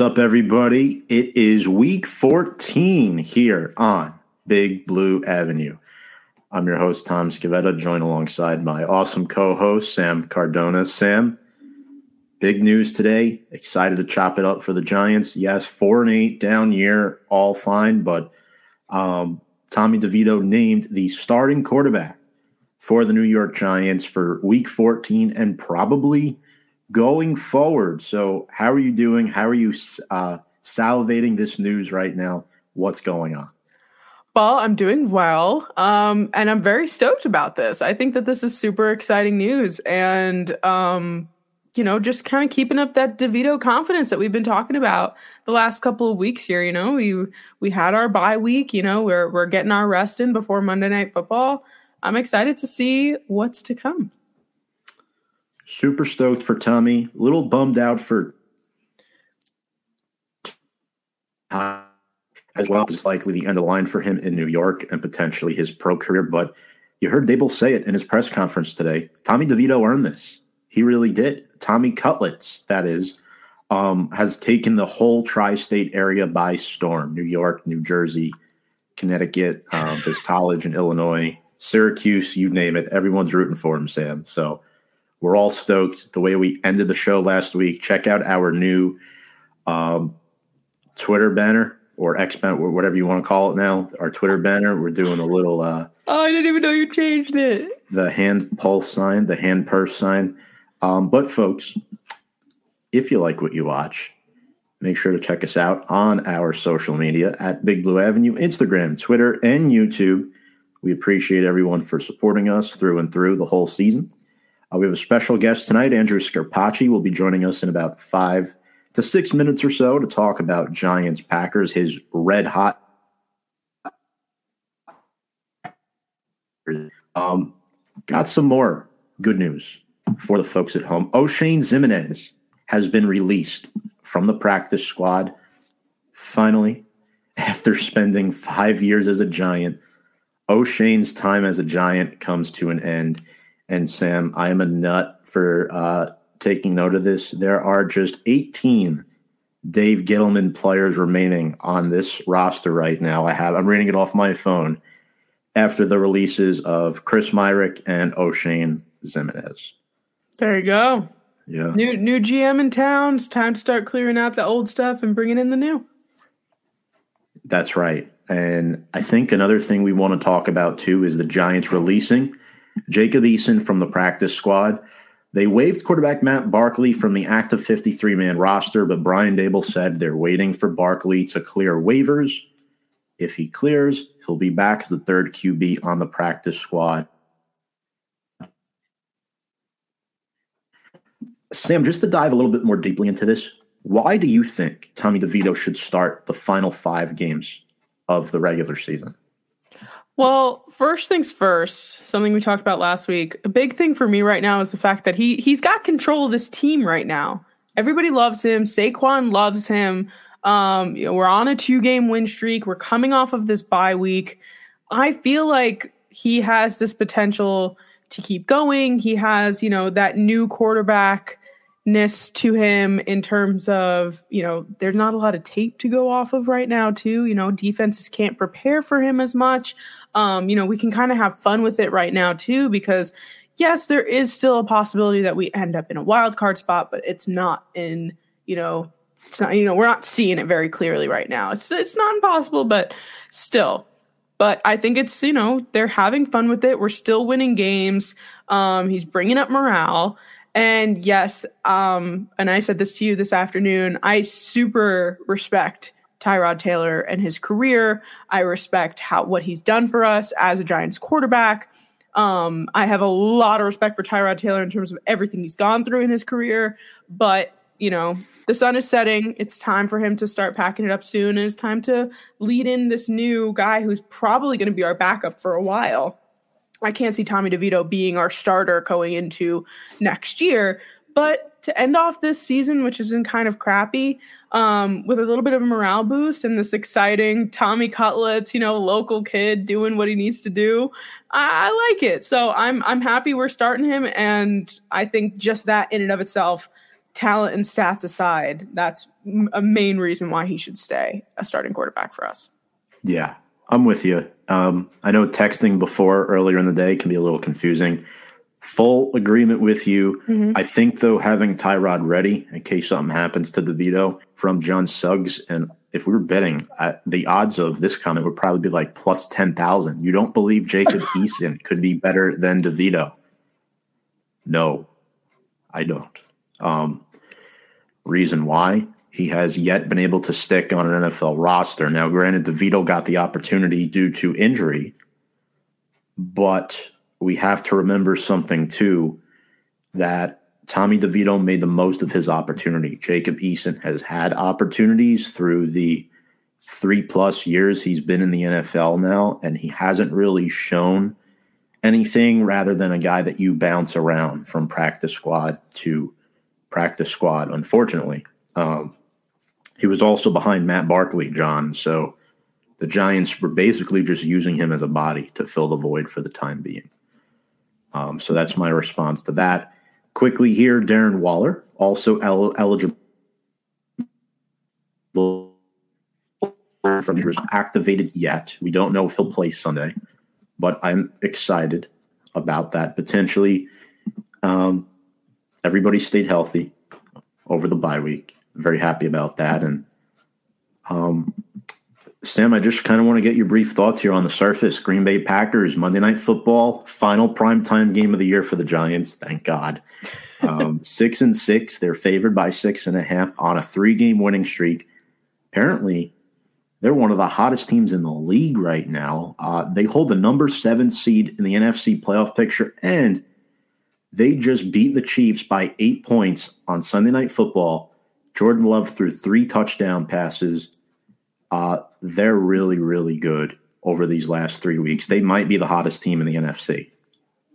What's up, everybody? It is week 14 here on Big Blue Avenue. I'm your host, Tom Scavetta, joined alongside my awesome co host, Sam Cardona. Sam, big news today. Excited to chop it up for the Giants. Yes, four and eight down year, all fine, but um, Tommy DeVito named the starting quarterback for the New York Giants for week 14 and probably going forward. So, how are you doing? How are you uh, salivating this news right now? What's going on? Well, I'm doing well. Um, and I'm very stoked about this. I think that this is super exciting news. And, um, you know, just kind of keeping up that DeVito confidence that we've been talking about the last couple of weeks here. You know, we we had our bye week, you know, we're we're getting our rest in before Monday night football. I'm excited to see what's to come. Super stoked for Tommy. A little bummed out for as well. as likely the end of the line for him in New York and potentially his pro career. But you heard Daboll say it in his press conference today. Tommy DeVito earned this. He really did. Tommy Cutlets, that is, um, has taken the whole tri-state area by storm. New York, New Jersey, Connecticut, um, his college in Illinois, Syracuse, you name it. Everyone's rooting for him, Sam. So we're all stoked. The way we ended the show last week, check out our new um, Twitter banner or X banner, whatever you want to call it now. Our Twitter banner. We're doing a little. Uh, oh, I didn't even know you changed it. The hand pulse sign, the hand purse sign. Um, but folks, if you like what you watch, make sure to check us out on our social media at Big Blue Avenue, Instagram, Twitter, and YouTube. We appreciate everyone for supporting us through and through the whole season. Uh, we have a special guest tonight. Andrew Scarpaci will be joining us in about five to six minutes or so to talk about Giants Packers, his red hot. Um, got some more good news for the folks at home. Oshane Ximines has been released from the practice squad. Finally, after spending five years as a Giant, Oshane's time as a Giant comes to an end. And Sam, I am a nut for uh, taking note of this. There are just 18 Dave Gettleman players remaining on this roster right now. I have I'm reading it off my phone after the releases of Chris Myarick and Oshane Ximines. There you go. Yeah. New new GM in town. It's time to start clearing out the old stuff and bringing in the new. That's right. And I think another thing we want to talk about too is the Giants releasing Jacob Eason from the practice squad. They waived quarterback Matt Barkley from the active 53 man roster, but Brian Daboll said they're waiting for Barkley to clear waivers. If he clears, he'll be back as the third QB on the practice squad. Sam, just to dive a little bit more deeply into this, why do you think Tommy DeVito should start the final five games of the regular season? Well, first things first, something we talked about last week. A big thing for me right now is the fact that he he's got control of this team right now. Everybody loves him. Saquon loves him. Um, you know, we're on a two game win streak. We're coming off of this bye week. I feel like he has this potential to keep going. He has, you know, that new quarterbackness to him in terms of you know there's not a lot of tape to go off of right now too you know defenses can't prepare for him as much um you know we can kind of have fun with it right now too because yes there is still a possibility that we end up in a wild card spot but it's not in you know it's not you know we're not seeing it very clearly right now it's it's not impossible but still but I think it's you know they're having fun with it. We're still winning games. Um, he's bringing up morale, and yes, um, and I said this to you this afternoon. I super respect Tyrod Taylor and his career. I respect how what he's done for us as a Giants quarterback. Um, I have a lot of respect for Tyrod Taylor in terms of everything he's gone through in his career. But you know, the sun is setting. It's time for him to start packing it up soon. And it's time to lead in this new guy who's probably going to be our backup for a while. I can't see Tommy DeVito being our starter going into next year. But to end off this season, which has been kind of crappy, um, with a little bit of a morale boost and this exciting Tommy Cutlets, you know, local kid doing what he needs to do, I, I like it. So I'm I'm happy we're starting him, and I think just that in and of itself talent and stats aside, that's a main reason why he should stay a starting quarterback for us. Yeah, I'm with you. Um, I know texting before earlier in the day can be a little confusing. Full agreement with you. Mm-hmm. I think though having Tyrod ready in case something happens to DeVito from John Suggs, and if we were betting, uh, the odds of this comment would probably be like plus ten thousand. You don't believe Jacob Eason could be better than DeVito? No, I don't. Um, reason why he has yet been able to stick on an NFL roster. Now, granted, DeVito got the opportunity due to injury, but we have to remember something too that Tommy DeVito made the most of his opportunity. Jacob Eason has had opportunities through the three plus years he's been in the NFL now, and he hasn't really shown anything rather than a guy that you bounce around from practice squad to practice squad, unfortunately. Um, he was also behind Matt Barkley, John. So the Giants were basically just using him as a body to fill the void for the time being. Um, so that's my response to that. Quickly here, Darren Waller, also el- eligible from injuries, activated yet. We don't know if he'll play Sunday, but I'm excited about that potentially. Um, everybody stayed healthy over the bye week. Very happy about that. And um, Sam, I just kind of want to get your brief thoughts here on the surface. Green Bay Packers, Monday Night Football, final primetime game of the year for the Giants. Thank God. Um, six and six. They're favored by six and a half on a three game winning streak. Apparently, they're one of the hottest teams in the league right now. Uh, they hold the number seven seed in the NFC playoff picture, and they just beat the Chiefs by eight points on Sunday Night Football. Jordan Love threw three touchdown passes. Uh, they're really, really good over these last three weeks. They might be the hottest team in the NFC.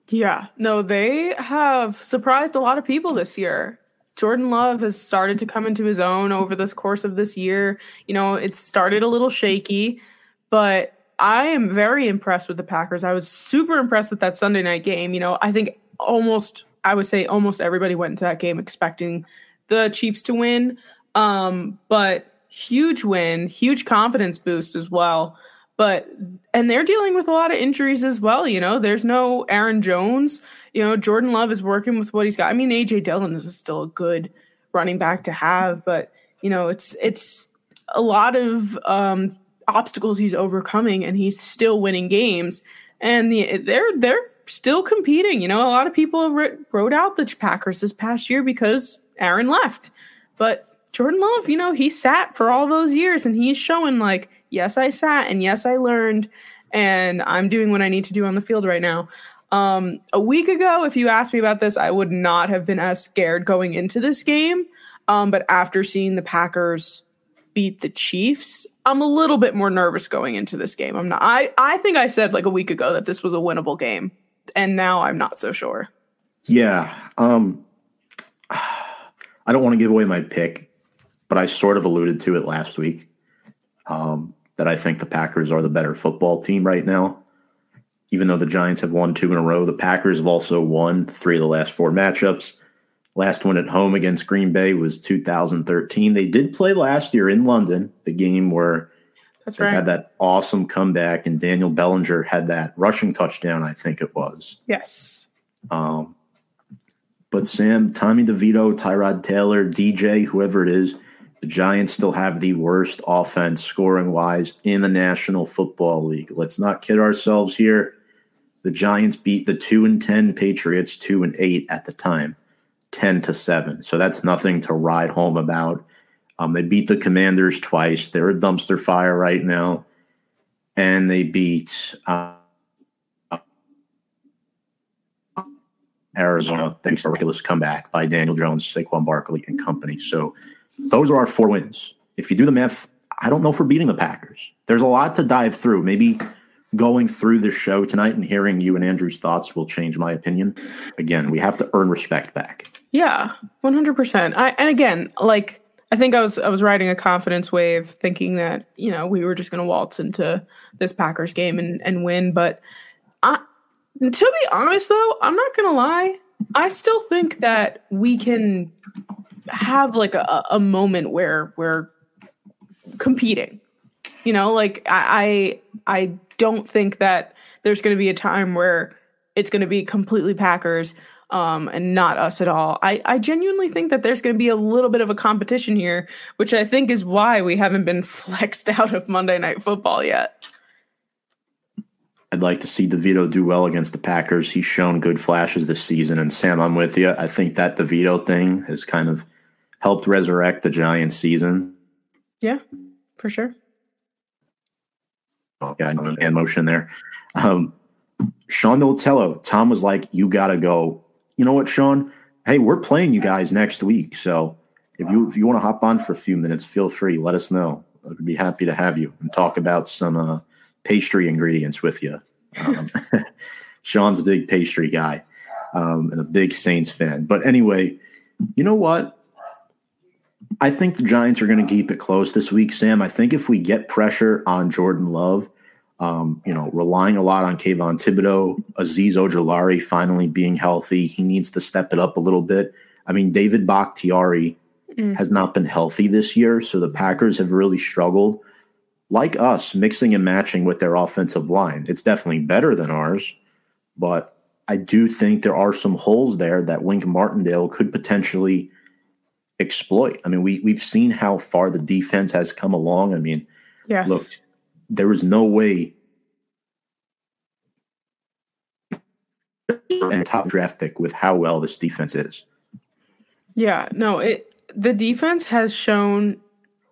Yeah, no, they have surprised a lot of people this year. Jordan Love has started to come into his own over this course of this year. You know, it started a little shaky, but I am very impressed with the Packers. I was super impressed with that Sunday night game. You know, I think almost I would say almost everybody went into that game expecting the Chiefs to win. Um, but huge win, huge confidence boost as well. But and they're dealing with a lot of injuries as well. You know, there's no Aaron Jones. You know, Jordan Love is working with what he's got. I mean, AJ Dillon is still a good running back to have, but you know, it's it's a lot of um, obstacles he's overcoming, and he's still winning games. And the, they're they're still competing. You know, a lot of people wrote out the Packers this past year because Aaron left. But Jordan Love, you know, he sat for all those years and he's showing like, yes, I sat and yes, I learned and I'm doing what I need to do on the field right now. Um, a week ago, if you asked me about this, I would not have been as scared going into this game. Um, but after seeing the Packers beat the Chiefs, I'm a little bit more nervous going into this game. I'm not. I I think I said like a week ago that this was a winnable game and now I'm not so sure. Yeah. Um, I don't want to give away my pick, but I sort of alluded to it last week um, that I think the Packers are the better football team right now. Even though the Giants have won two in a row, the Packers have also won three of the last four matchups. Last one at home against Green Bay was 2013. They did play last year in London, the game where that's they right. Had that awesome comeback, and Daniel Bellinger had that rushing touchdown. I think it was. Yes. Um, but Sam, Tommy DeVito, Tyrod Taylor, DJ, whoever it is, the Giants still have the worst offense scoring wise in the National Football League. Let's not kid ourselves here. The Giants beat the two and ten Patriots two and eight at the time, ten to seven. So that's nothing to ride home about. Um, they beat the Commanders twice. They're a dumpster fire right now, and they beat uh, Arizona thanks to a ridiculous comeback by Daniel Jones, Saquon Barkley, and company. So those are our four wins. If you do the math, I don't know for beating the Packers. There's a lot to dive through. Maybe going through the show tonight and hearing you and Andrew's thoughts will change my opinion. Again, we have to earn respect back. Yeah, 100%. I, and again, like I think I was I was riding a confidence wave, thinking that you know we were just going to waltz into this Packers game and and win. But I, to be honest, though, I'm not going to lie. I still think that we can have like a, a moment where we're competing. You know, like I I, don't think that there's going to be a time where it's going to be completely Packers um, and not us at all. I, I genuinely think that there's going to be a little bit of a competition here, which I think is why we haven't been flexed out of Monday Night Football yet. I'd like to see DeVito do well against the Packers. He's shown good flashes this season. And Sam, I'm with you. I think that DeVito thing has kind of helped resurrect the Giants season. Yeah, for sure. Oh, yeah, hand motion there. Um, Sean Militello, Tom was like, "You got to go." You know what, Sean? Hey, we're playing you guys next week, so if you if you want to hop on for a few minutes, feel free. Let us know. I'd be happy to have you and talk about some uh, pastry ingredients with you. Um, Sean's a big pastry guy um, and a big Saints fan. But anyway, you know what? I think the Giants are going to keep it close this week, Sam. I think if we get pressure on Jordan Love, um, you know, relying a lot on Kayvon Thibodeaux, Azeez Ojulari finally being healthy, he needs to step it up a little bit. I mean, David Bakhtiari mm. has not been healthy this year, so the Packers have really struggled. Like us, mixing and matching with their offensive line. It's definitely better than ours, but I do think there are some holes there that Wink Martindale could potentially exploit. I mean, we we've seen how far the defense has come along. I mean, yes. look, there was no way and top draft pick with how well this defense is. Yeah, no, it the defense has shown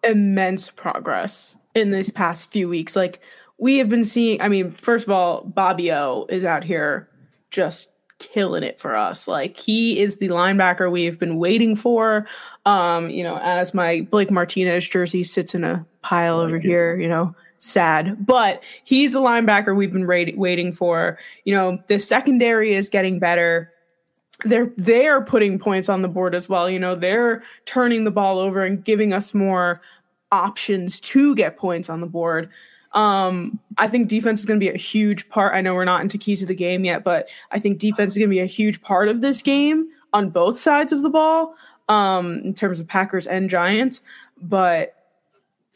immense progress in these past few weeks. Like we have been seeing, I mean, first of all, Bobby O is out here just killing it for us. Like he is the linebacker we've been waiting for. Um, you know, as my Blake Martinez jersey sits in a pile over here, you know, sad. But he's the linebacker we've been ra- waiting for. You know, the secondary is getting better. They're they're putting points on the board as well. You know, they're turning the ball over and giving us more options to get points on the board. Um, I think defense is going to be a huge part. I know we're not into keys of the game yet, but I think defense is going to be a huge part of this game on both sides of the ball um, in terms of Packers and Giants. But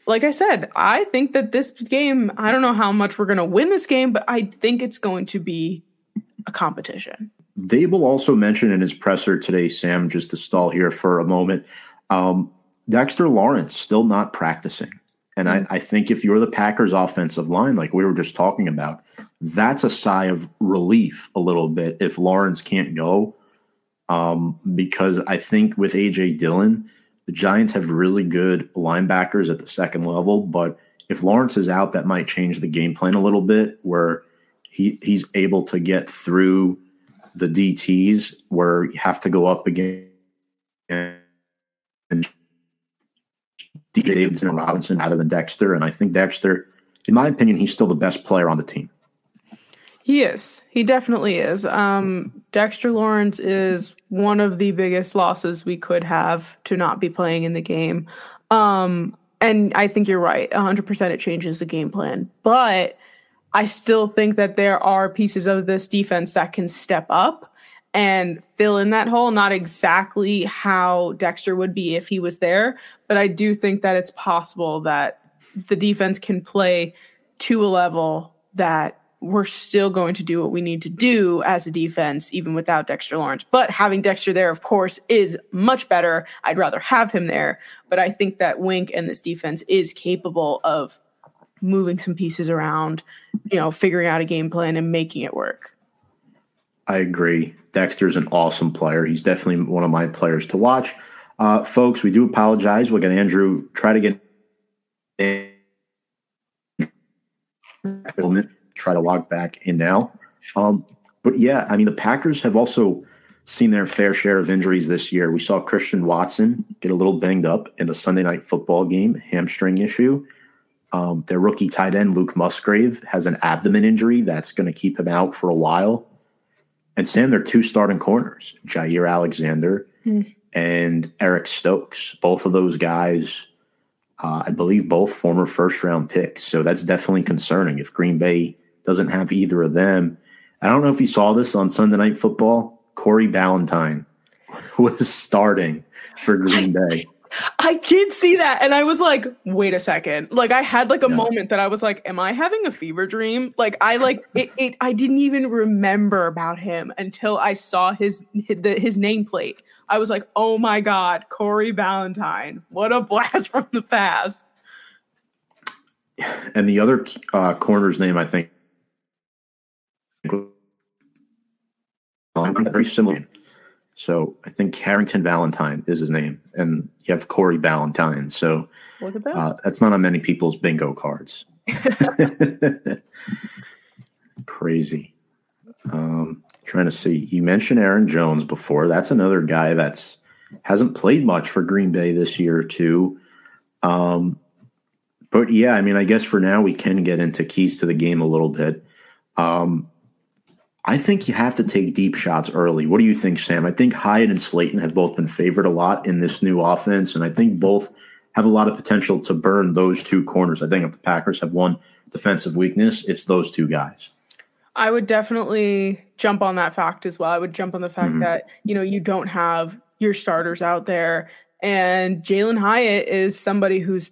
like I said, I think that this game, I don't know how much we're going to win this game, but I think it's going to be a competition. Daboll also mentioned in his presser today, Sam, just to stall here for a moment, um, Dexter Lawrence still not practicing. And I. I think if you're the Packers offensive line, like we were just talking about, that's a sigh of relief a little bit if Lawrence can't go. Um, because I think with AJ Dillon, the Giants have really good linebackers at the second level, but if Lawrence is out, that might change the game plan a little bit where he he's able to get through the DTs where you have to go up again and Davidson and Robinson rather than Dexter. And I think Dexter, in my opinion, he's still the best player on the team. He is. He definitely is. Um, Dexter Lawrence is one of the biggest losses we could have to not be playing in the game. Um, and I think you're right. 100% it changes the game plan. But I still think that there are pieces of this defense that can step up and fill in that hole. Not exactly how Dexter would be if he was there, but I do think that it's possible that the defense can play to a level that we're still going to do what we need to do as a defense, even without Dexter Lawrence. But having Dexter there, of course, is much better. I'd rather have him there. But I think that Wink and this defense is capable of moving some pieces around, you know, figuring out a game plan and making it work. I agree. Dexter's an awesome player. He's definitely one of my players to watch. Uh, folks, we do apologize. We're going to Andrew try to get try to log back in now. Um, but yeah, I mean, the Packers have also seen their fair share of injuries this year. We saw Christian Watson get a little banged up in the Sunday night football game, hamstring issue. Um, their rookie tight end, Luke Musgrave, has an abdomen injury that's going to keep him out for a while. And Sam, they're two starting corners, Jaire Alexander mm. and Eric Stokes. Both of those guys, uh, I believe, both former first round picks. So that's definitely concerning if Green Bay doesn't have either of them. I don't know if you saw this on Sunday Night Football. Corey Ballentine was starting for Green Bay. I did see that and I was like, wait a second. Like I had like a yeah. moment that I was like, am I having a fever dream? Like I like it, it I didn't even remember about him until I saw his his, his nameplate. I was like, "Oh my god, Corey Valentine. What a blast from the past." And the other uh, corner's name I think very similar so I think Carrington Valentine is his name, and you have Corey Valentine. So uh, that's not on many people's bingo cards. Crazy. Um, trying to see. You mentioned Aaron Jones before. That's another guy that's hasn't played much for Green Bay this year too. Um, but yeah, I mean, I guess for now we can get into keys to the game a little bit. Um, I think you have to take deep shots early. What do you think, Sam? I think Hyatt and Slayton have both been favored a lot in this new offense, and I think both have a lot of potential to burn those two corners. I think if the Packers have one defensive weakness, it's those two guys. I would definitely jump on that fact as well. I would jump on the fact mm-hmm. that, you know, you don't have your starters out there. And Jalin Hyatt is somebody who's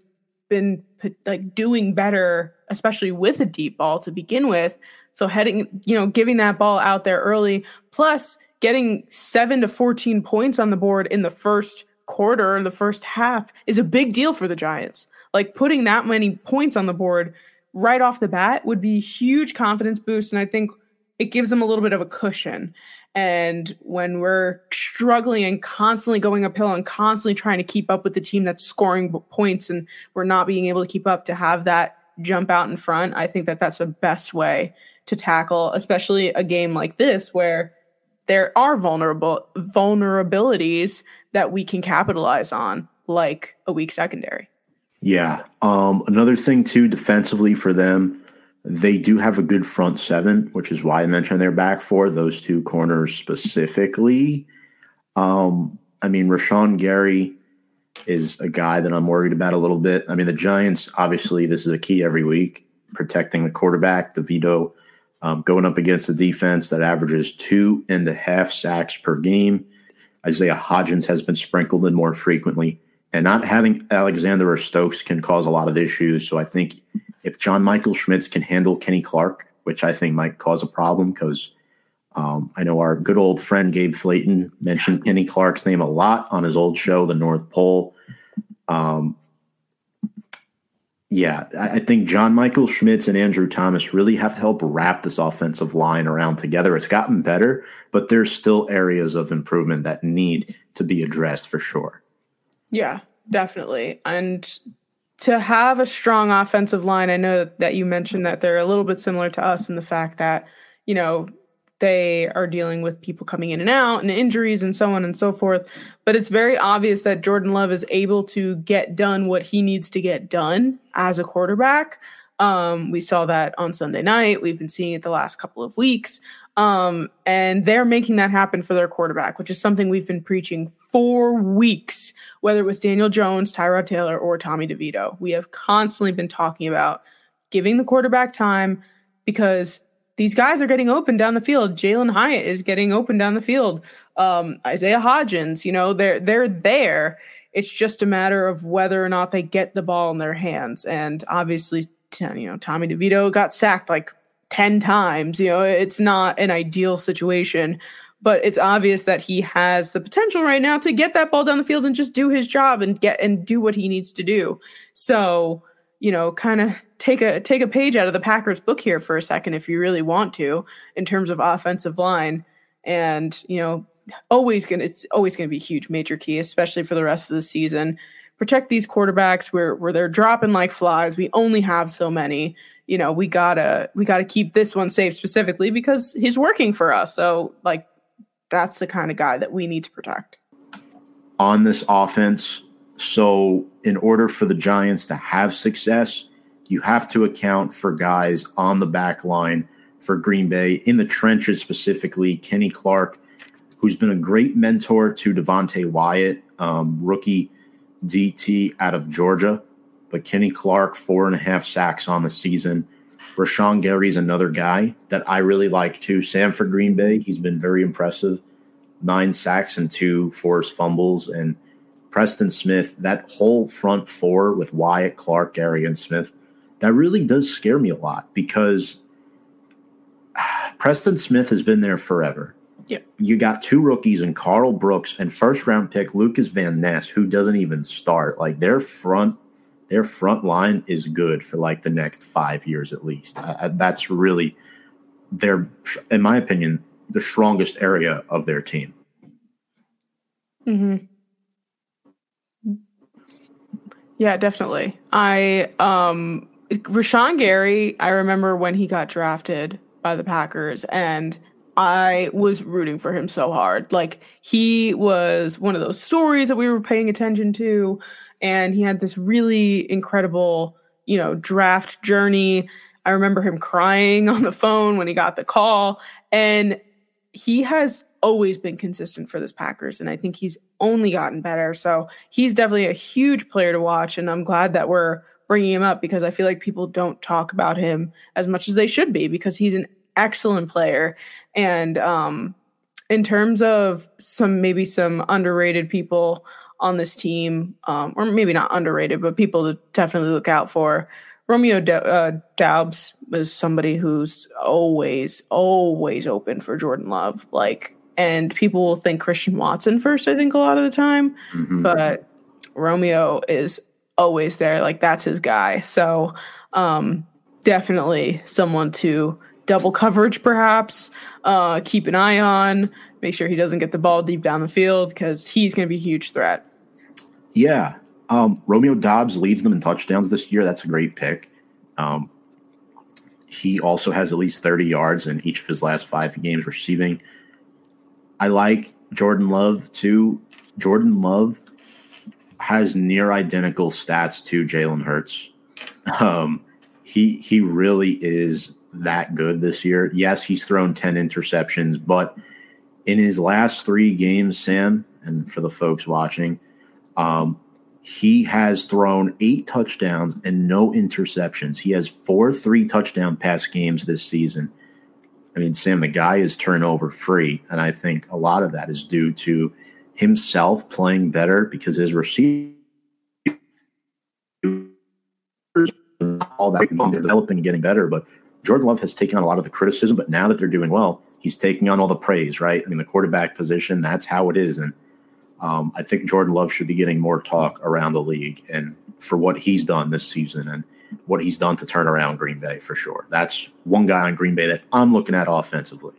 been like doing better, especially with a deep ball to begin with. So heading, you know, giving that ball out there early, plus getting seven to 14 points on the board in the first quarter, the first half is a big deal for the Giants. Like putting that many points on the board right off the bat would be a huge confidence boost. And I think it gives them a little bit of a cushion. And when we're struggling and constantly going uphill and constantly trying to keep up with the team that's scoring points and we're not being able to keep up to have that jump out in front, I think that that's the best way to tackle, especially a game like this where there are vulnerable vulnerabilities that we can capitalize on, like a weak secondary. Yeah. Um, another thing too, defensively for them, they do have a good front seven, which is why I mentioned their back four, those two corners specifically. Um, I mean, Rashan Gary is a guy that I'm worried about a little bit. I mean, the Giants, obviously, this is a key every week, protecting the quarterback. DeVito um, going up against a defense that averages two and a half sacks per game. Isaiah Hodgins has been sprinkled in more frequently, and not having Alexander or Stokes can cause a lot of issues. So I think if John Michael Schmitz can handle Kenny Clark, which I think might cause a problem because um, I know our good old friend Gabe Flayton mentioned Kenny Clark's name a lot on his old show, The North Pole. Um, yeah, I think John Michael Schmitz and Andrew Thomas really have to help wrap this offensive line around together. It's gotten better, but there's still areas of improvement that need to be addressed for sure. Yeah, definitely. And to have a strong offensive line, I know that you mentioned that they're a little bit similar to us in the fact that, you know, they are dealing with people coming in and out and injuries and so on and so forth. But it's very obvious that Jordan Love is able to get done what he needs to get done as a quarterback. Um, we saw that on Sunday night. We've been seeing it the last couple of weeks. Um, and they're making that happen for their quarterback, which is something we've been preaching for weeks, whether it was Daniel Jones, Tyrod Taylor, or Tommy DeVito. We have constantly been talking about giving the quarterback time because these guys are getting open down the field. Jalin Hyatt is getting open down the field. Um, Isaiah Hodgins, you know, they're they're there. It's just a matter of whether or not they get the ball in their hands. And obviously, you know, Tommy DeVito got sacked like 10 times. You know, it's not an ideal situation, but it's obvious that he has the potential right now to get that ball down the field and just do his job and get and do what he needs to do. So, you know, kind of take a take a page out of the Packers book here for a second if you really want to in terms of offensive line. And you know always gonna it's always gonna be a huge major key especially for the rest of the season. Protect these quarterbacks. Where where they're dropping like flies. We only have so many. You know we gotta we gotta keep this one safe specifically because he's working for us. So like that's the kind of guy that we need to protect. On this offense so in order for the giants to have success you have to account for guys on the back line for Green Bay in the trenches specifically. Kenny Clark, who's been a great mentor to Devonte Wyatt, um, rookie DT out of Georgia. But Kenny Clark, four and a half sacks on the season. Rashan Gary's another guy that I really like too. Sam for Green Bay, he's been very impressive. nine sacks and two forced fumbles. And Preston Smith, that whole front four with Wyatt, Clark, Gary, and Smith, that really does scare me a lot because Preston Smith has been there forever. Yeah. You got two rookies and Karl Brooks and first round pick Lukas Van Ness, who doesn't even start. Like their front, their front line is good for like the next five years at least. Uh, that's really their, in my opinion, the strongest area of their team. Hmm. Yeah, definitely. I um Rashan Gary. I remember when he got drafted by the Packers, and I was rooting for him so hard. Like he was one of those stories that we were paying attention to, and he had this really incredible, you know, draft journey. I remember him crying on the phone when he got the call, and he has always been consistent for this Packers, and I think he's only gotten better. So he's definitely a huge player to watch, and I'm glad that we're bringing him up because I feel like people don't talk about him as much as they should be because he's an excellent player. And um, in terms of some maybe some underrated people on this team, um, or maybe not underrated, but people to definitely look out for. Romeo D- uh, is somebody who's always, always open for Jordan Love. Like, and people will think Christian Watson first, I think, a lot of the time. Mm-hmm. But Romeo is always there. Like, that's his guy. So, um, definitely someone to double coverage, perhaps. Uh, keep an eye on. Make sure he doesn't get the ball deep down the field because he's going to be a huge threat. Yeah. Um, Romeo Doubs leads them in touchdowns this year. That's a great pick. Um, he also has at least 30 yards in each of his last five games receiving. I like Jordan Love too. Jordan Love has near identical stats to Jalen Hurts. Um, he he really is that good this year. Yes, he's thrown 10 interceptions, but in his last three games, Sam, and for the folks watching, um, he has thrown eight touchdowns and no interceptions. He has four three touchdown pass games this season. I mean, Sam, the guy is turnover free. And I think a lot of that is due to himself playing better because his receivers all that they're developing and getting better. But Jordan Love has taken on a lot of the criticism, but now that they're doing well, he's taking on all the praise, right? I mean, the quarterback position, that's how it is. And um, I think Jordan Love should be getting more talk around the league and for what he's done this season and what he's done to turn around Green Bay for sure. That's one guy on Green Bay that I'm looking at offensively.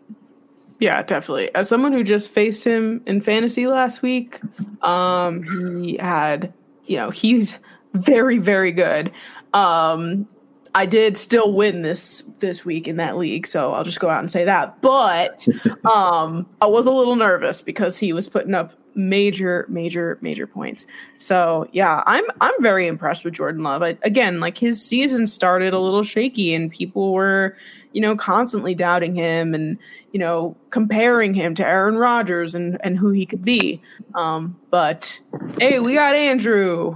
Yeah, definitely. As someone who just faced him in fantasy last week, um, he had, you know, he's very, very good. Um, I did still win this this week in that league, so I'll just go out and say that. But um, I was a little nervous because he was putting up major, major, major points. So yeah, I'm I'm very impressed with Jordan Love. I, again, like his season started a little shaky, and people were, you know, constantly doubting him and you know comparing him to Aaron Rodgers and and who he could be. Um, but hey, we got Andrew.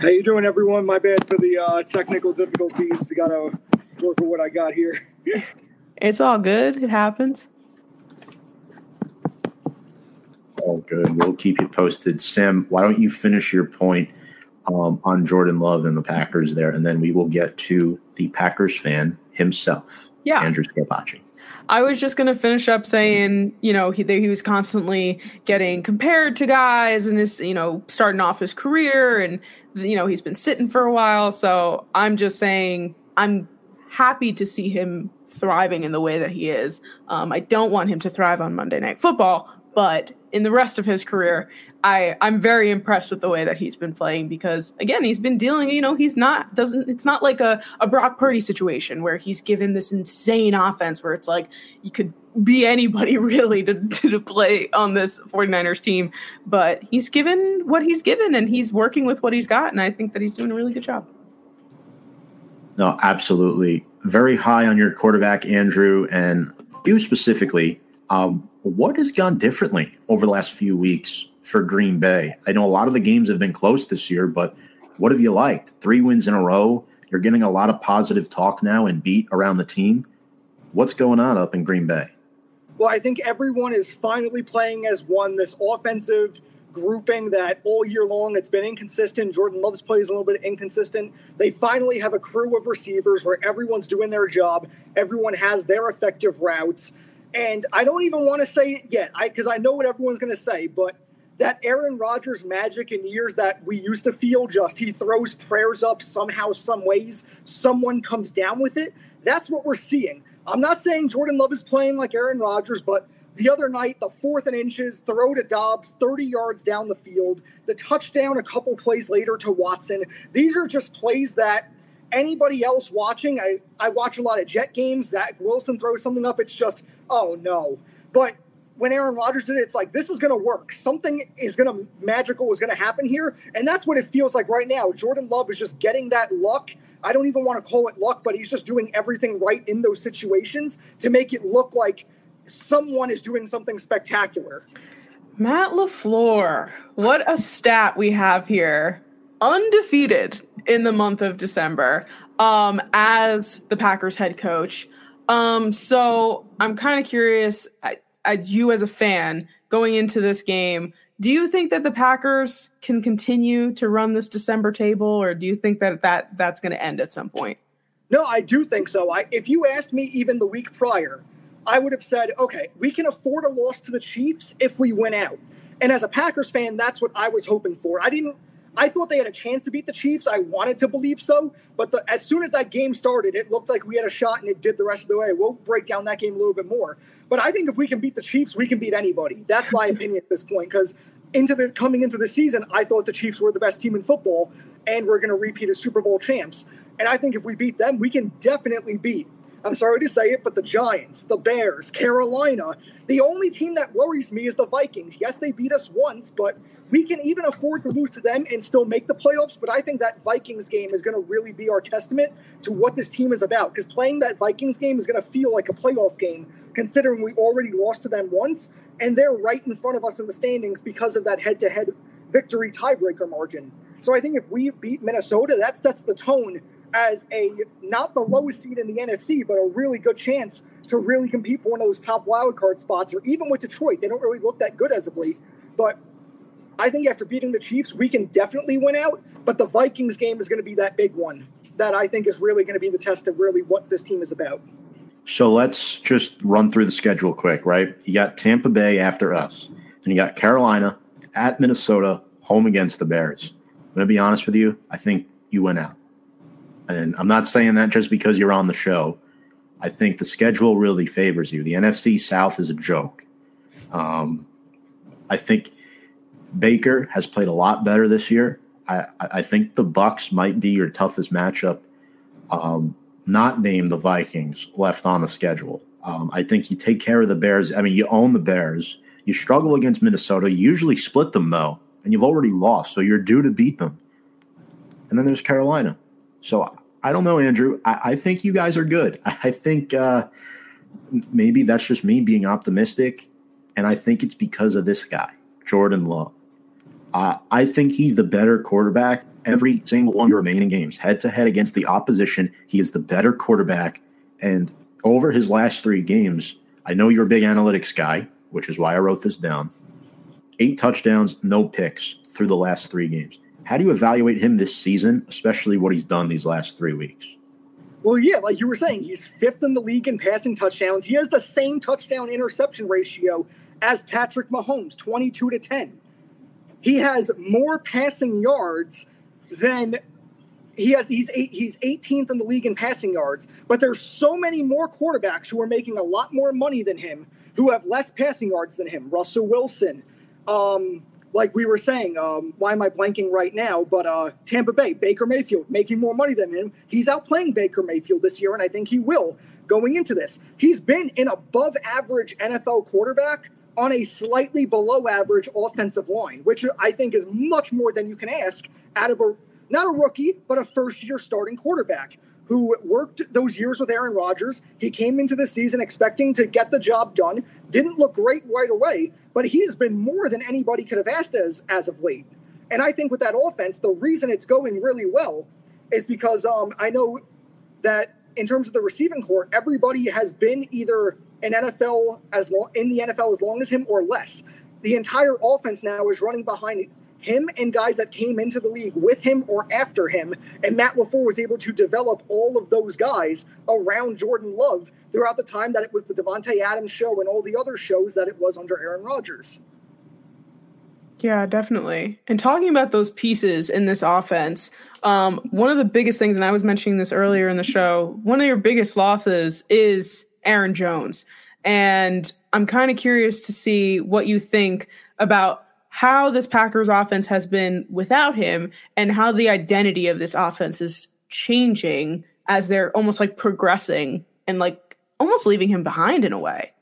How you doing, everyone? My bad for the uh, technical difficulties. I gotta work with what I got here. it's all good. It happens. All good. We'll keep you posted. Sam, why don't you finish your point um, on Jordan Love and the Packers there, and then we will get to the Packers fan himself, yeah. Andrew Scarpaci. I was just going to finish up saying, you know, he he was constantly getting compared to guys and is, you know, starting off his career and you know, he's been sitting for a while, so I'm just saying I'm happy to see him thriving in the way that he is. Um, I don't want him to thrive on Monday Night Football, but in the rest of his career, I I'm very impressed with the way that he's been playing because again he's been dealing you know he's not doesn't it's not like a, a Brock Purdy situation where he's given this insane offense where it's like you could be anybody really to, to play on this 49ers team but he's given what he's given and he's working with what he's got and I think that he's doing a really good job. No, absolutely. Very high on your quarterback Andrew and you specifically um, what has gone differently over the last few weeks for Green Bay? I know a lot of the games have been close this year, but what have you liked? Three wins in a row. You're getting a lot of positive talk now and beat around the team. What's going on up in Green Bay? Well, I think everyone is finally playing as one. This offensive grouping that all year long it's been inconsistent. Jordan Love's play is a little bit inconsistent. They finally have a crew of receivers where everyone's doing their job. Everyone has their effective routes. And I don't even want to say it yet, because I, I know what everyone's going to say, but that Aaron Rodgers magic in years that we used to feel just he throws prayers up somehow, some ways, someone comes down with it. That's what we're seeing. I'm not saying Jordan Love is playing like Aaron Rodgers, but the other night, the fourth and inches, throw to Doubs, 30 yards down the field, the touchdown a couple plays later to Watson. These are just plays that anybody else watching, I, I watch a lot of Jet games. Zach Wilson throws something up. It's just, oh no. But when Aaron Rodgers did it, it's like, this is going to work. Something is going to, magical is going to happen here. And that's what it feels like right now. Jordan Love is just getting that luck. I don't even want to call it luck, but he's just doing everything right in those situations to make it look like someone is doing something spectacular. Matt LaFleur, what a stat we have here. Undefeated in the month of December um, as the Packers head coach. Um, so I'm kind of curious, as you as a fan going into this game, do you think that the Packers can continue to run this December table, or do you think that, that that's going to end at some point? No, I do think so. I, if you asked me even the week prior, I would have said, okay, we can afford a loss to the Chiefs if we win out. And as a Packers fan, that's what I was hoping for. I didn't. I thought they had a chance to beat the Chiefs. I wanted to believe so, but the, as soon as that game started, it looked like we had a shot, and it did the rest of the way. We'll break down that game a little bit more. But I think if we can beat the Chiefs, we can beat anybody. That's my opinion at this point. Because into the coming into the season, I thought the Chiefs were the best team in football, and we're going to repeat as Super Bowl champs. And I think if we beat them, we can definitely beat I'm sorry to say it, but the Giants, the Bears, Carolina, the only team that worries me is the Vikings. Yes, they beat us once, but we can even afford to lose to them and still make the playoffs. But I think that Vikings game is going to really be our testament to what this team is about. Because playing that Vikings game is going to feel like a playoff game, considering we already lost to them once, and they're right in front of us in the standings because of that head to head victory tiebreaker margin. So I think if we beat Minnesota, that sets the tone as a not the lowest seed in the NFC, but a really good chance to really compete for one of those top wild card spots. Or even with Detroit, they don't really look that good as of late. But I think after beating the Chiefs, we can definitely win out. But the Vikings game is going to be that big one that I think is really going to be the test of really what this team is about. So let's just run through the schedule quick, right? You got Tampa Bay after us, and you got Carolina at Minnesota, home against the Bears. I'm going to be honest with you. I think you win out. And I'm not saying that just because you're on the show. I think the schedule really favors you. The NFC South is a joke. Um, I think Baker has played a lot better this year. I, I think the Bucs might be your toughest matchup. Um, not named the Vikings left on the schedule. Um, I think you take care of the Bears. I mean, you own the Bears. You struggle against Minnesota. You usually split them though, and you've already lost, so you're due to beat them. And then there's Carolina. So I don't know, Andrew. I, I think you guys are good. I think uh, maybe that's just me being optimistic, and I think it's because of this guy, Jordan Love. Uh, I think he's the better quarterback every single one of the remaining games, head to head against the opposition. He is the better quarterback, and over his last three games, I know you're a big analytics guy, which is why I wrote this down. Eight touchdowns, no picks through the last three games. How do you evaluate him this season, especially what he's done these last three weeks? Well, yeah, like you were saying, he's fifth in the league in passing touchdowns. He has the same touchdown interception ratio as Patrick Mahomes, 22 to 10. He has more passing yards than he has he's eight, he's 18th in the league in passing yards, but there's so many more quarterbacks who are making a lot more money than him who have less passing yards than him. Russell Wilson, um, like we were saying, um, why am I blanking right now? But uh, Tampa Bay, Baker Mayfield, making more money than him. He's outplaying Baker Mayfield this year, and I think he will going into this. He's been an above average NFL quarterback on a slightly below average offensive line, which I think is much more than you can ask out of a not a rookie, but a first year starting quarterback who worked those years with Aaron Rodgers. He came into the season expecting to get the job done. Didn't look great right away, but he's been more than anybody could have asked as as of late. And I think with that offense, the reason it's going really well is because um, I know that in terms of the receiving corps, everybody has been either in NFL as long in the NFL as long as him or less. The entire offense now is running behind him and guys that came into the league with him or after him. And Matt LaFleur was able to develop all of those guys around Jordan Love throughout the time that it was the Davante Adams show and all the other shows that it was under Aaron Rodgers. Yeah, definitely. And talking about those pieces in this offense, um, one of the biggest things, and I was mentioning this earlier in the show, one of your biggest losses is Aaron Jones. And I'm kind of curious to see what you think about how this Packers offense has been without him and how the identity of this offense is changing as they're almost like progressing and like almost leaving him behind in a way.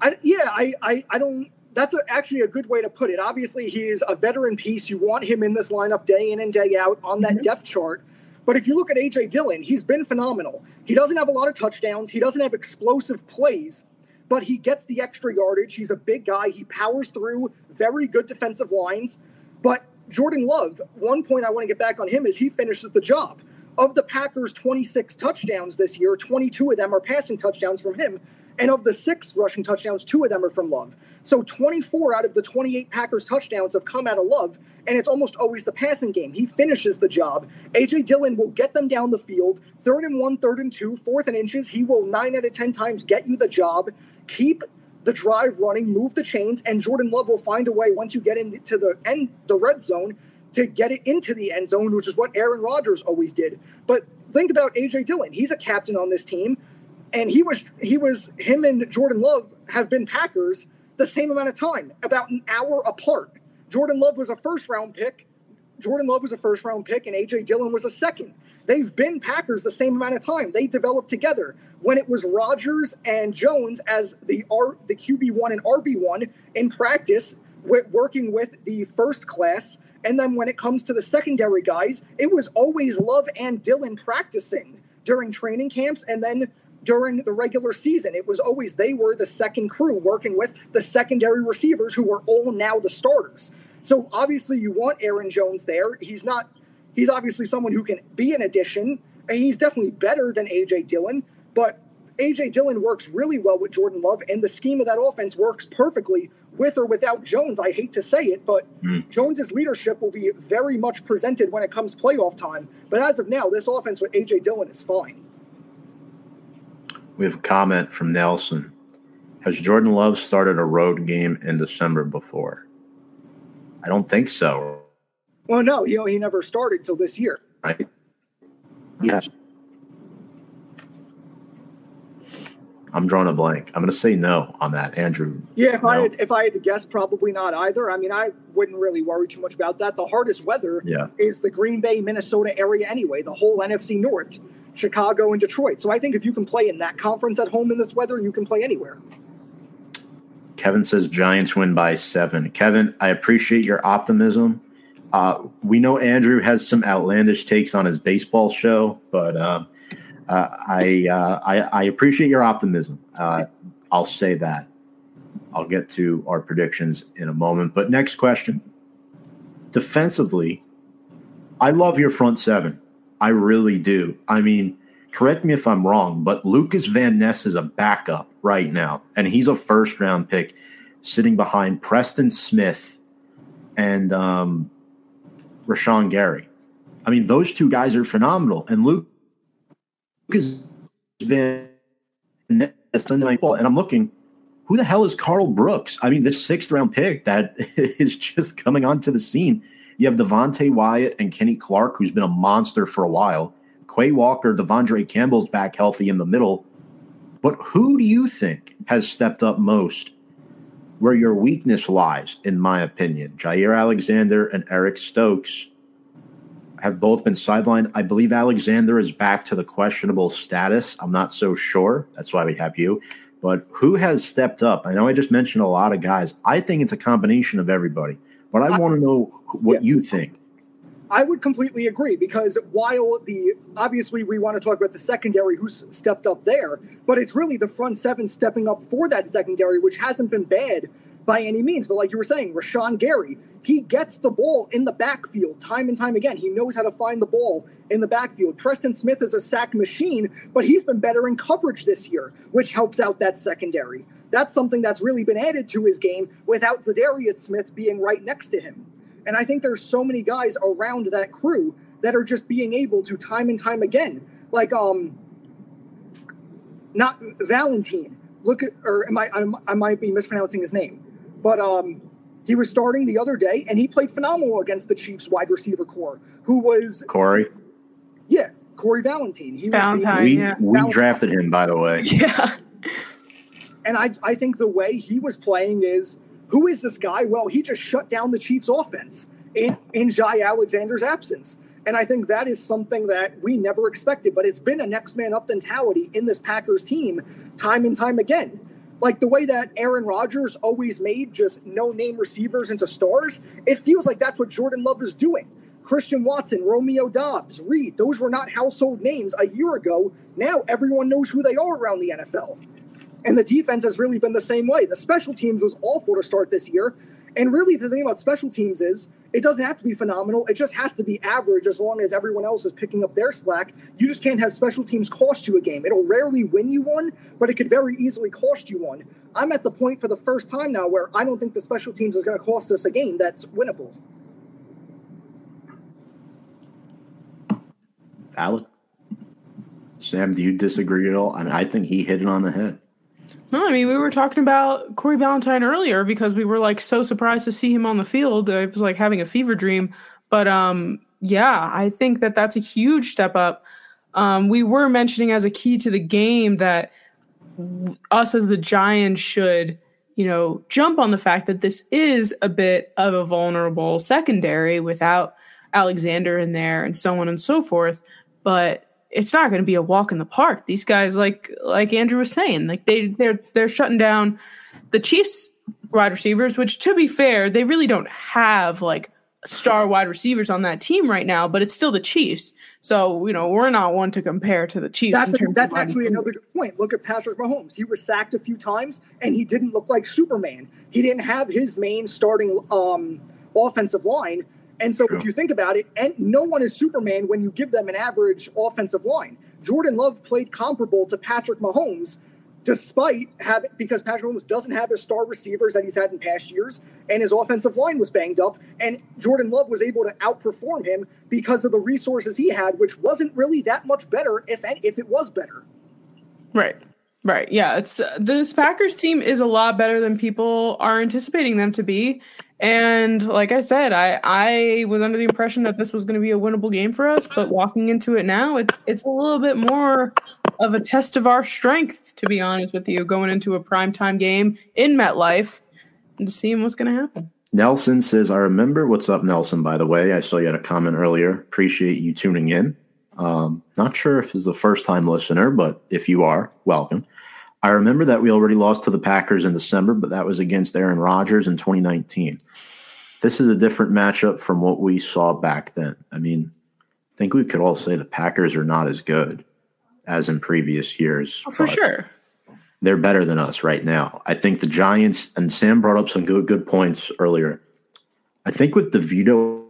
I, yeah, I, I, I don't that's a, actually a good way to put it. Obviously, he is a veteran piece. You want him in this lineup day in and day out on that mm-hmm. depth chart. But if you look at AJ Dillon, he's been phenomenal. He doesn't have a lot of touchdowns. He doesn't have explosive plays, but he gets the extra yardage. He's a big guy. He powers through very good defensive lines. But Jordan Love, one point I want to get back on him is he finishes the job. Of the Packers' 26 touchdowns this year, 22 of them are passing touchdowns from him. And of the six rushing touchdowns, two of them are from Love. So 24 out of the 28 Packers touchdowns have come out of Love, and it's almost always the passing game. He finishes the job. AJ Dillon will get them down the field, third and one, third and two, fourth and inches. He will nine out of 10 times get you the job. Keep the drive running, move the chains, and Jordan Love will find a way once you get into the end, the red zone, to get it into the end zone, which is what Aaron Rodgers always did. But think about AJ Dillon. He's a captain on this team and he was he was him and Jordan Love have been Packers the same amount of time, about an hour apart. Jordan Love was a first round pick. Jordan Love was a first round pick, and AJ Dillon was a second. They've been Packers the same amount of time. They developed together. When it was Rodgers and Jones as the R, the QB one and RB one in practice, working with the first class, and then when it comes to the secondary guys, it was always Love and Dillon practicing during training camps, and then during the regular season. It was always they were the second crew working with the secondary receivers who were all now the starters. So obviously you want Aaron Jones there. He's not he's obviously someone who can be an addition and he's definitely better than AJ Dillon, but AJ Dillon works really well with Jordan Love and the scheme of that offense works perfectly with or without Jones. I hate to say it, but mm. Jones's leadership will be very much presented when it comes playoff time. But as of now, this offense with AJ Dillon is fine. We have a comment from Nelson. Has Jordan Love started a road game in December before? I don't think so. Well, no, you know, he never started till this year. Right. Yes. I'm drawing a blank. I'm going to say no on that, Andrew. Yeah, if no. I had, if I had to guess, probably not either. I mean, I wouldn't really worry too much about that. The hardest weather yeah. is the Green Bay, Minnesota area anyway. The whole NFC North. Chicago, and Detroit. So I think if you can play in that conference at home in this weather, you can play anywhere. Kevin says Giants win by seven. Kevin, I appreciate your optimism. Uh, we know Andrew has some outlandish takes on his baseball show, but uh, uh, I, uh, I, I appreciate your optimism. Uh, I'll say that. I'll get to our predictions in a moment. But next question: Defensively, I love your front seven. I really do. I mean, correct me if I'm wrong, but Lukas Van Ness is a backup right now, and he's a first round pick sitting behind Preston Smith and um, Rashan Gary. I mean, those two guys are phenomenal. And Luke has been and I'm looking, who the hell is Karl Brooks? I mean, this sixth round pick that is just coming onto the scene you have Devonte Wyatt and Kenny Clark, who's been a monster for a while. Quay Walker, De'Vondre Campbell's back healthy in the middle. But who do you think has stepped up most where your weakness lies, in my opinion? Jaire Alexander and Eric Stokes have both been sidelined. I believe Alexander is back to the questionable status. I'm not so sure. That's why we have you. But who has stepped up? I know I just mentioned a lot of guys. I think it's a combination of everybody. But I, I want to know what yeah. you think. I would completely agree because while the obviously we want to talk about the secondary who's stepped up there, but it's really the front seven stepping up for that secondary, which hasn't been bad by any means. But like you were saying, Rashan Gary, he gets the ball in the backfield time and time again. He knows how to find the ball in the backfield. Preston Smith is a sack machine, but he's been better in coverage this year, which helps out that secondary. That's something that's really been added to his game without Za'Darius Smith being right next to him. And I think there's so many guys around that crew that are just being able to time and time again, like um, not Valentine. Look at, or am I, I, I might be mispronouncing his name, but um, he was starting the other day, and he played phenomenal against the Chiefs wide receiver corps, who was Corey. Yeah, Corey Valentine. He Valentine. we yeah. we Valentine. drafted him, by the way. Yeah. And I I think the way he was playing is who is this guy? Well, he just shut down the Chiefs' offense in in Jaire Alexander's absence. And I think that is something that we never expected, but it's been a next man up mentality in this Packers team time and time again. Like the way that Aaron Rodgers always made just no name receivers into stars, it feels like that's what Jordan Love is doing. Christian Watson, Romeo Doubs, Reed, those were not household names a year ago. Now everyone knows who they are around the NFL. And the defense has really been the same way. The special teams was awful to start this year. And really, the thing about special teams is it doesn't have to be phenomenal. It just has to be average as long as everyone else is picking up their slack. You just can't have special teams cost you a game. It'll rarely win you one, but it could very easily cost you one. I'm at the point for the first time now where I don't think the special teams is going to cost us a game that's winnable. Valid. Sam, do you disagree at all? I mean, I think he hit it on the head. No, I mean we were talking about Corey Valentine earlier because we were like so surprised to see him on the field. It was like having a fever dream. But um, yeah, I think that that's a huge step up. Um, we were mentioning as a key to the game that us as the Giants should, you know, jump on the fact that this is a bit of a vulnerable secondary without Alexander in there and so on and so forth. But it's not going to be a walk in the park. These guys, like like Andrew was saying, like they they're they're shutting down the Chiefs wide receivers, which to be fair, they really don't have like star wide receivers on that team right now, but it's still the Chiefs. So, you know, we're not one to compare to the Chiefs. That's, a, that's actually another good point. Look at Patrick Mahomes. He was sacked a few times and he didn't look like Superman. He didn't have his main starting um, offensive line and so, True. if you think about it, and no one is Superman when you give them an average offensive line. Jordan Love played comparable to Patrick Mahomes, despite having because Patrick Mahomes doesn't have his star receivers that he's had in past years, and his offensive line was banged up, and Jordan Love was able to outperform him because of the resources he had, which wasn't really that much better, if if it was better. Right. Right. Yeah. It's uh, this Packers team is a lot better than people are anticipating them to be. And like I said, I I was under the impression that this was going to be a winnable game for us, but walking into it now, it's it's a little bit more of a test of our strength, to be honest with you, going into a primetime game in MetLife and seeing what's going to happen. Nelson says, "I remember what's up, Nelson. By the way, I saw you had a comment earlier. Appreciate you tuning in. Um, not sure if it's the first time listener, but if you are, welcome." I remember that we already lost to the Packers in December, but that was against Aaron Rodgers in 2019. This is a different matchup from what we saw back then. I mean, I think we could all say the Packers are not as good as in previous years. Oh, for sure. They're better than us right now. I think the Giants, and Sam brought up some good, good points earlier. I think with DeVito,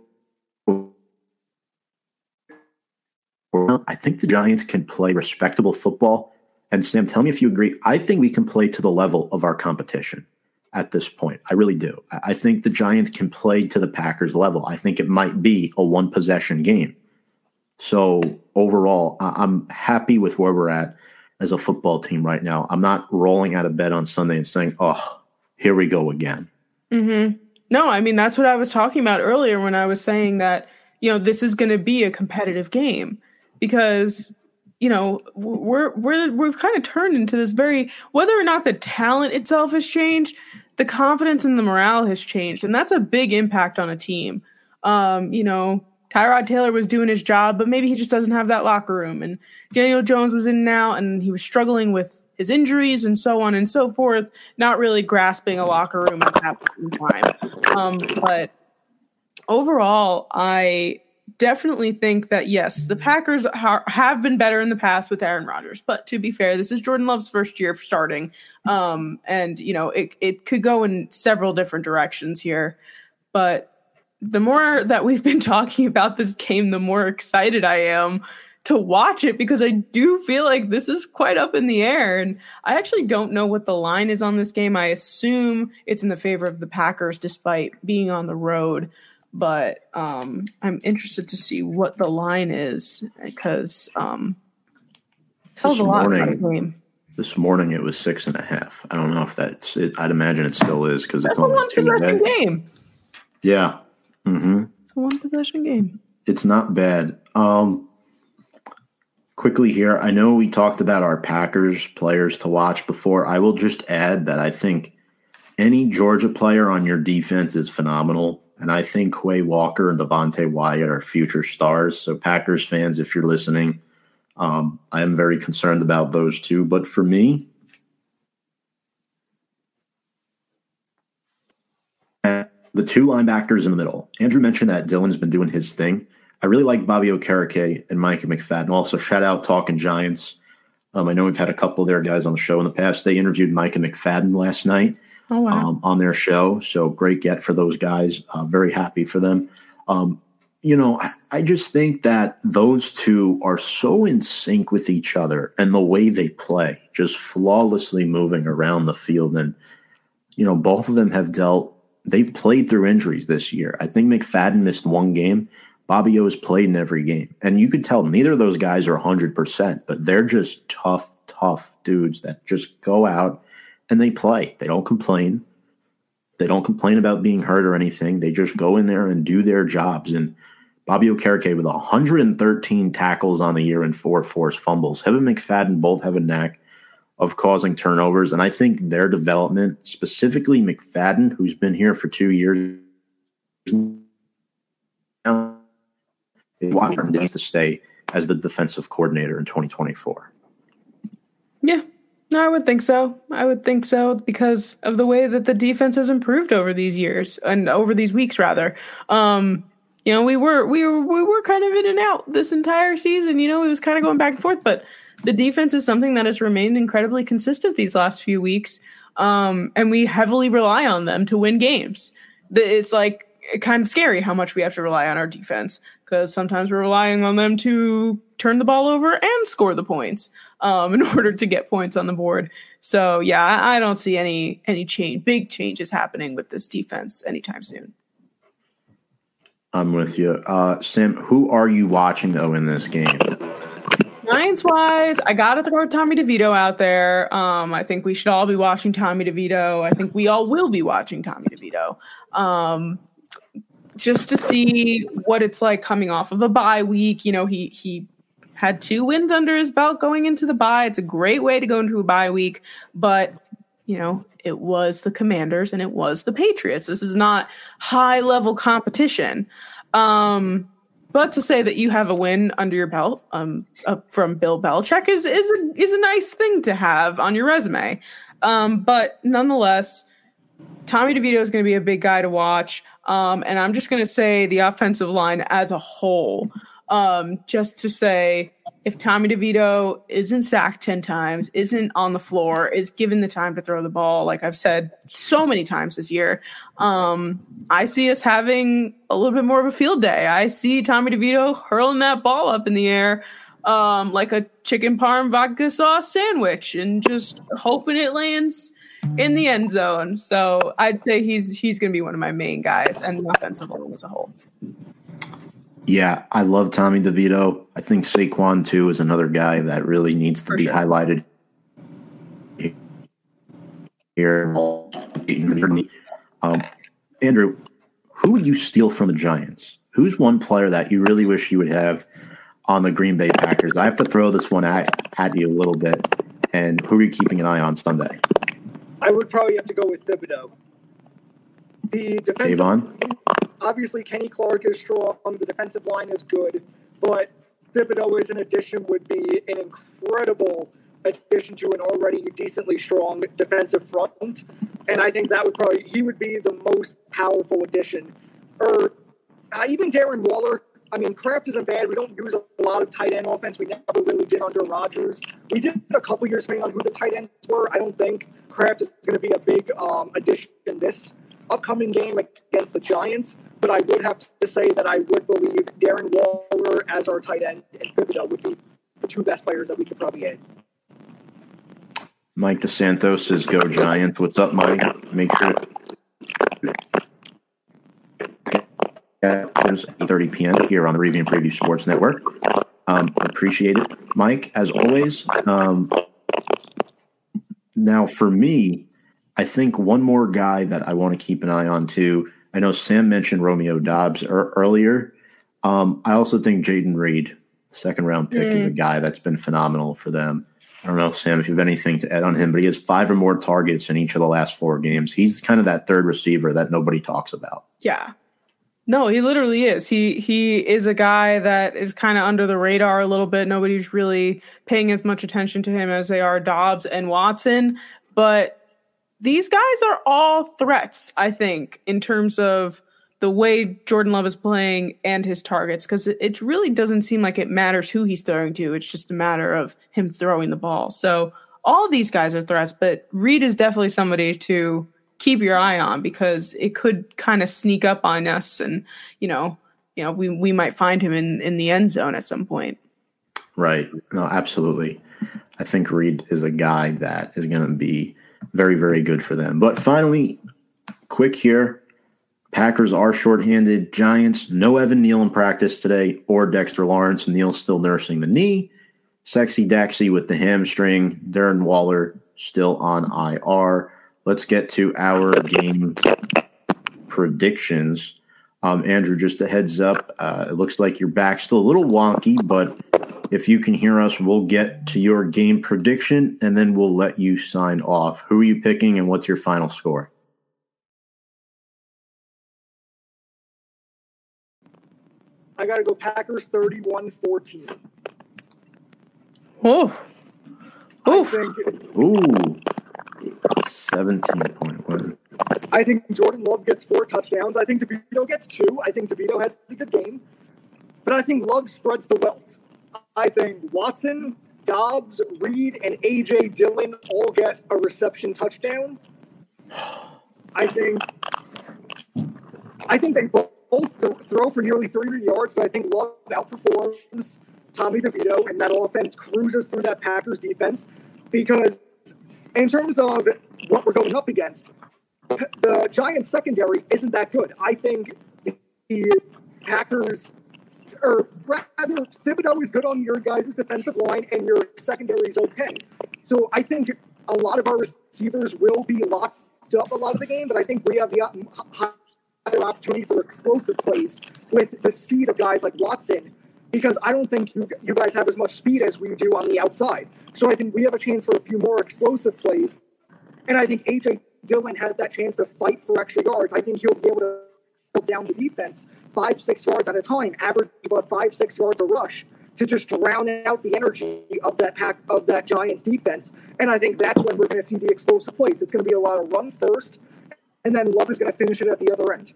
I think the Giants can play respectable football and Sam, tell me if you agree. I think we can play to the level of our competition at this point. I really do. I think the Giants can play to the Packers level. I think it might be a one possession game. So overall, I'm happy with where we're at as a football team right now. I'm not rolling out of bed on Sunday and saying, "Oh, here we go again." Mm-hmm. No, I mean that's what I was talking about earlier when I was saying that you know this is going to be a competitive game because you know we're we're we've kind of turned into this very whether or not the talent itself has changed the confidence and the morale has changed and that's a big impact on a team. Um you know Tyrod Taylor was doing his job but maybe he just doesn't have that locker room and Daniel Jones was in now and he was struggling with his injuries and so on and so forth not really grasping a locker room at that time. Um but overall I definitely think that yes, the Packers ha- have been better in the past with Aaron Rodgers. But to be fair, this is Jordan Love's first year starting, um, and you know it it could go in several different directions here. But the more that we've been talking about this game, the more excited I am to watch it because I do feel like this is quite up in the air. And I actually don't know what the line is on this game. I assume it's in the favor of the Packers despite being on the road. But um, I'm interested to see what the line is because um, tells This a lot about the morning- game. This morning it was six and a half. I don't know if that's it. I'd imagine it still is because it's That's a one possession game. Yeah. Mm-hmm. It's a one possession game. It's not bad. Um, quickly here, I know we talked about our Packers players to watch before. I will just add that I think any Georgia player on your defense is phenomenal. And I think Quay Walker and Devonte Wyatt are future stars. So, Packers fans, if you're listening, um, I am very concerned about those two. But for me, the two linebackers in the middle. Andrew mentioned that Dillon's been doing his thing. I really like Bobby Okereke and Micah McFadden. Also, shout out Talking Giants. Um, I know we've had a couple of their guys on the show in the past. They interviewed Micah McFadden last night Oh wow. um, on their show. So great get for those guys. Uh, very happy for them. Um, you know, I, I just think that those two are so in sync with each other and the way they play, just flawlessly moving around the field. And, you know, both of them have dealt, they've played through injuries this year. I think McFadden missed one game. Bobby O has played in every game. And you could tell neither of those guys are 100%, but they're just tough, tough dudes that just go out and they play. They don't complain. They don't complain about being hurt or anything. They just go in there and do their jobs. And Bobby Okereke with 113 tackles on the year and four forced fumbles. Him McFadden both have a knack of causing turnovers. And I think their development, specifically McFadden, who's been here for two years now, is he to stay as the defensive coordinator in 2024. Yeah, no, I would think so. I would think so because of the way that the defense has improved over these years and over these weeks, rather. Um, you know, we were we were we were kind of in and out this entire season. You know, it was kind of going back and forth, but the defense is something that has remained incredibly consistent these last few weeks, um, and we heavily rely on them to win games. It's like kind of scary how much we have to rely on our defense because sometimes we're relying on them to turn the ball over and score the points um, in order to get points on the board. So yeah, I, I don't see any any change, big changes happening with this defense anytime soon. I'm with you. Uh, Sam, who are you watching, though, in this game? Giants wise, I gotta throw Tommy DeVito out there. Um, I think we should all be watching Tommy DeVito. I think we all will be watching Tommy DeVito. Um, just to see what it's like coming off of a bye week. You know, he he had two wins under his belt going into the bye. It's a great way to go into a bye week, but you know, it was the Commanders and it was the Patriots. This is not high level competition. Um, but to say that you have a win under your belt um, from Bill Belichick is is a, is a nice thing to have on your resume. Um, but nonetheless, Tommy DeVito is going to be a big guy to watch. Um, and I'm just going to say the offensive line as a whole, um, just to say if Tommy DeVito isn't sacked 10 times, isn't on the floor, is given the time to throw the ball, like I've said so many times this year, um, I see us having a little bit more of a field day. I see Tommy DeVito hurling that ball up in the air um, like a chicken parm vodka sauce sandwich and just hoping it lands in the end zone. So I'd say he's he's going to be one of my main guys and the offensive line as a whole. Yeah, I love Tommy DeVito. I think Saquon too is another guy that really needs to For be sure. highlighted here. Um, Andrew, who would you steal from the Giants? Who's one player that you really wish you would have on the Green Bay Packers? I have to throw this one at, at you a little bit. And who are you keeping an eye on Sunday? I would probably have to go with Thibodeaux. The defensive Tavon? Obviously Kenny Clark is strong. The defensive line is good, but Thibodeaux as an addition would be an incredible addition to an already decently strong defensive front. And I think that would probably he would be the most powerful addition. Or uh, even Darren Waller. I mean, Kraft isn't bad. We don't use a lot of tight end offense. We never really did under Rodgers. We did a couple years depending on who the tight ends were. I don't think Kraft is going to be a big um, addition in this upcoming game against the Giants, but I would have to say that I would believe Darren Waller as our tight end and Thibodeaux would be the two best players that we could probably add. Mike DeSantos says, "Go Giants." What's up, Mike? Make sure. It's 30 p.m. here on the Review and Preview Sports Network. Um, appreciate it, Mike, as always. Um, now, for me, I think one more guy that I want to keep an eye on too. I know Sam mentioned Romeo Doubs er- earlier. Um, I also think Jayden Reed, second round pick, mm. is a guy that's been phenomenal for them. I don't know, Sam, if you have anything to add on him, but he has five or more targets in each of the last four games. He's kind of that third receiver that nobody talks about. Yeah. No, he literally is. He he is a guy that is kind of under the radar a little bit. Nobody's really paying as much attention to him as they are Doubs and Watson. But these guys are all threats, I think, in terms of the way Jordan Love is playing and his targets, because it, it really doesn't seem like it matters who he's throwing to. It's just a matter of him throwing the ball. So all these guys are threats, but Reed is definitely somebody to keep your eye on because it could kind of sneak up on us and you know you know we we might find him in in the end zone at some point right no absolutely i think reed is a guy that is going to be very very good for them. But finally quick here. Packers are shorthanded. Giants no evan neal in practice today or dexter lawrence. Neal's still nursing the knee. Sexy daxy with the hamstring. Darren waller still on ir let's get to our game predictions. Um, Andrew, just a heads up. Uh, it looks like your back's still a little wonky, but if you can hear us, we'll get to your game prediction and then we'll let you sign off. Who are you picking and what's your final score? I got to go Packers 31 14. Oh. Oof. Ooh. 17.1. I think Jordan Love gets four touchdowns. I think DeVito gets two. I think DeVito has a good game. But I think Love spreads the wealth. I think Watson, Doubs, Reed, and A.J. Dillon all get a reception touchdown. I think I think they both throw for nearly 300 yards, but I think Love outperforms Tommy DeVito, and that offense cruises through that Packers defense because in terms of what we're going up against, the Giants secondary isn't that good. I think the Packers, or rather, Thibodeaux is good on your guys' defensive line, and your secondary is okay. So I think a lot of our receivers will be locked up a lot of the game, but I think we have the higher opportunity for explosive plays with the speed of guys like Watson because I don't think you, you guys have as much speed as we do on the outside. So I think we have a chance for a few more explosive plays. And I think AJ Dillon has that chance to fight for extra yards. I think he'll be able to down the defense five, six yards at a time, average about five, six yards a rush to just drown out the energy of that pack of that Giants defense. And I think that's when we're going to see the explosive plays. It's going to be a lot of run first, and then Love is going to finish it at the other end.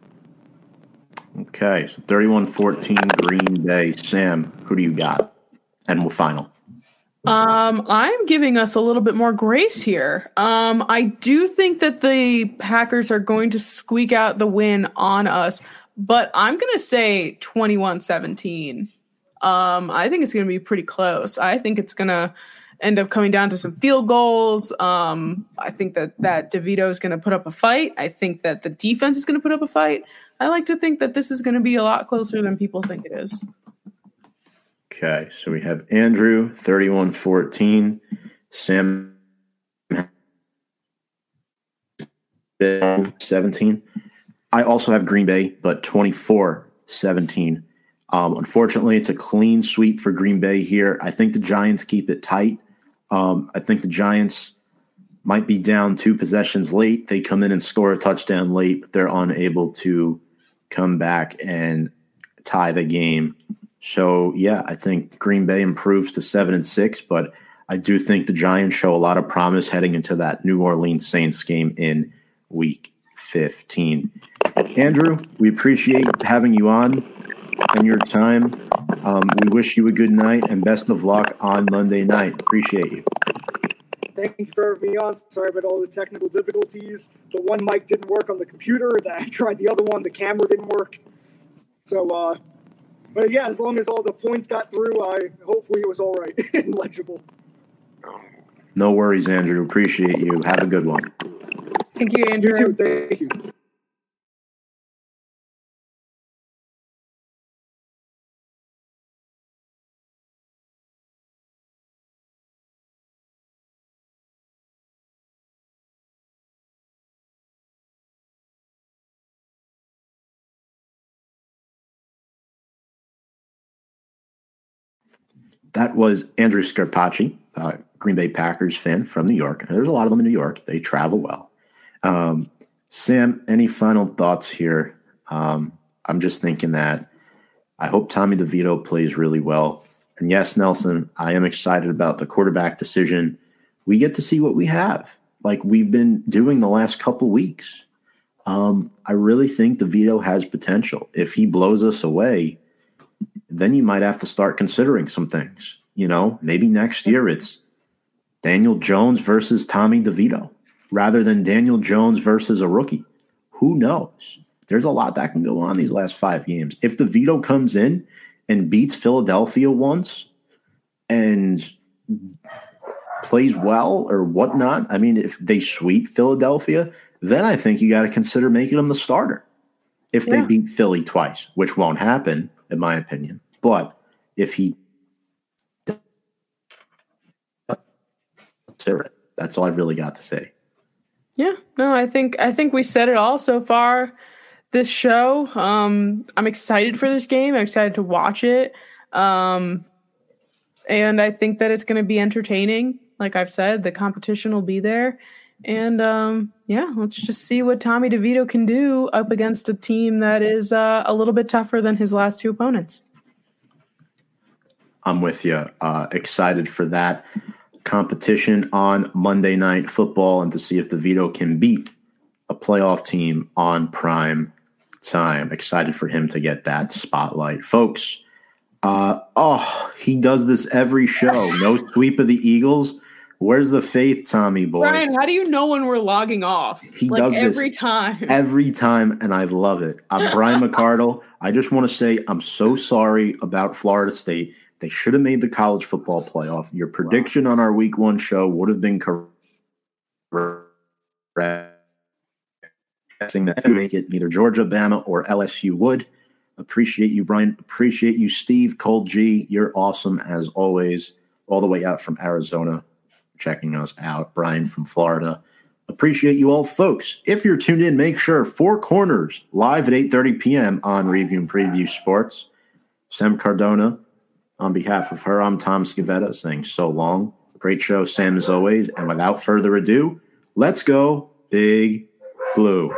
Okay, so 31-14 Green Bay. Sam, who do you got? And we'll final. Um, I'm giving us a little bit more grace here. Um, I do think that the Packers are going to squeak out the win on us, but I'm going to say 21-17. Um, I think it's going to be pretty close. I think it's going to end up coming down to some field goals. Um, I think that that DeVito is going to put up a fight. I think that the defense is going to put up a fight. I like to think that this is going to be a lot closer than people think it is. Okay, so we have Andrew 31 14, Sam 17. I also have Green Bay, but 24 17. Um, unfortunately, it's a clean sweep for Green Bay here. I think the Giants keep it tight. Um, I think the Giants might be down two possessions late. They come in and score a touchdown late, but they're unable to come back and tie the game. So yeah, I think Green Bay improves to seven and six, but I do think the Giants show a lot of promise heading into that New Orleans Saints game in week 15. Andrew, we appreciate having you on and your time. Um, we wish you a good night and best of luck on Monday night. Appreciate you. Thank you for having me on. Sorry about all the technical difficulties. The one mic didn't work on the computer. That I tried the other one. The camera didn't work. So, uh, but yeah, as long as all the points got through, I hopefully it was all right and legible. No worries, Andrew. Appreciate you. Have a good one. Thank you, Andrew. You too. Thank you. That was Andrew Scarpaci, uh, Green Bay Packers fan from New York. There's a lot of them in New York. They travel well. Um, Sam, any final thoughts here? Um, I'm just thinking that I hope Tommy DeVito plays really well. And yes, Nelson, I am excited about the quarterback decision. We get to see what we have, like we've been doing the last couple weeks. Um, I really think DeVito has potential. If he blows us away, then you might have to start considering some things. You know, maybe next year it's Daniel Jones versus Tommy DeVito rather than Daniel Jones versus a rookie. Who knows? There's a lot that can go on these last five games. If DeVito comes in and beats Philadelphia once and plays well or whatnot, I mean, if they sweep Philadelphia, then I think you got to consider making him the starter. If yeah. they beat Philly twice, which won't happen, in my opinion. But if he that's all I've really got to say. Yeah, no, I think I think we said it all so far. This show, um, I'm excited for this game. I'm excited to watch it, um, and I think that it's going to be entertaining. Like I've said, the competition will be there, and um, yeah, let's just see what Tommy DeVito can do up against a team that is uh, a little bit tougher than his last two opponents. I'm with you. Uh, excited for that competition on Monday Night Football and to see if DeVito can beat a playoff team on prime time. Excited for him to get that spotlight. Folks, uh, oh, he does this every show. No sweep of the Eagles. Where's the faith, Tommy boy? Brian, how do you know when we're logging off? He like does every time. Every time, and I love it. I'm Brian McCardle. I just want to say I'm so sorry about Florida State. They should have made the college football playoff. Your prediction wow. on our week one show would have been correct. Guessing that make it neither Georgia, Bama, or LSU would. Appreciate you, Brian. Appreciate you, Steve. Cold G. You're awesome as always. All the way out from Arizona, checking us out. Brian from Florida. Appreciate you all, folks. If you're tuned in, make sure Four Corners live at 8:30 p.m. on Review and Preview Sports. Sam Cardona on behalf of her, I'm Tom Scavetta saying so long. Great show, Sam, as always. And without further ado, let's go, Big Blue.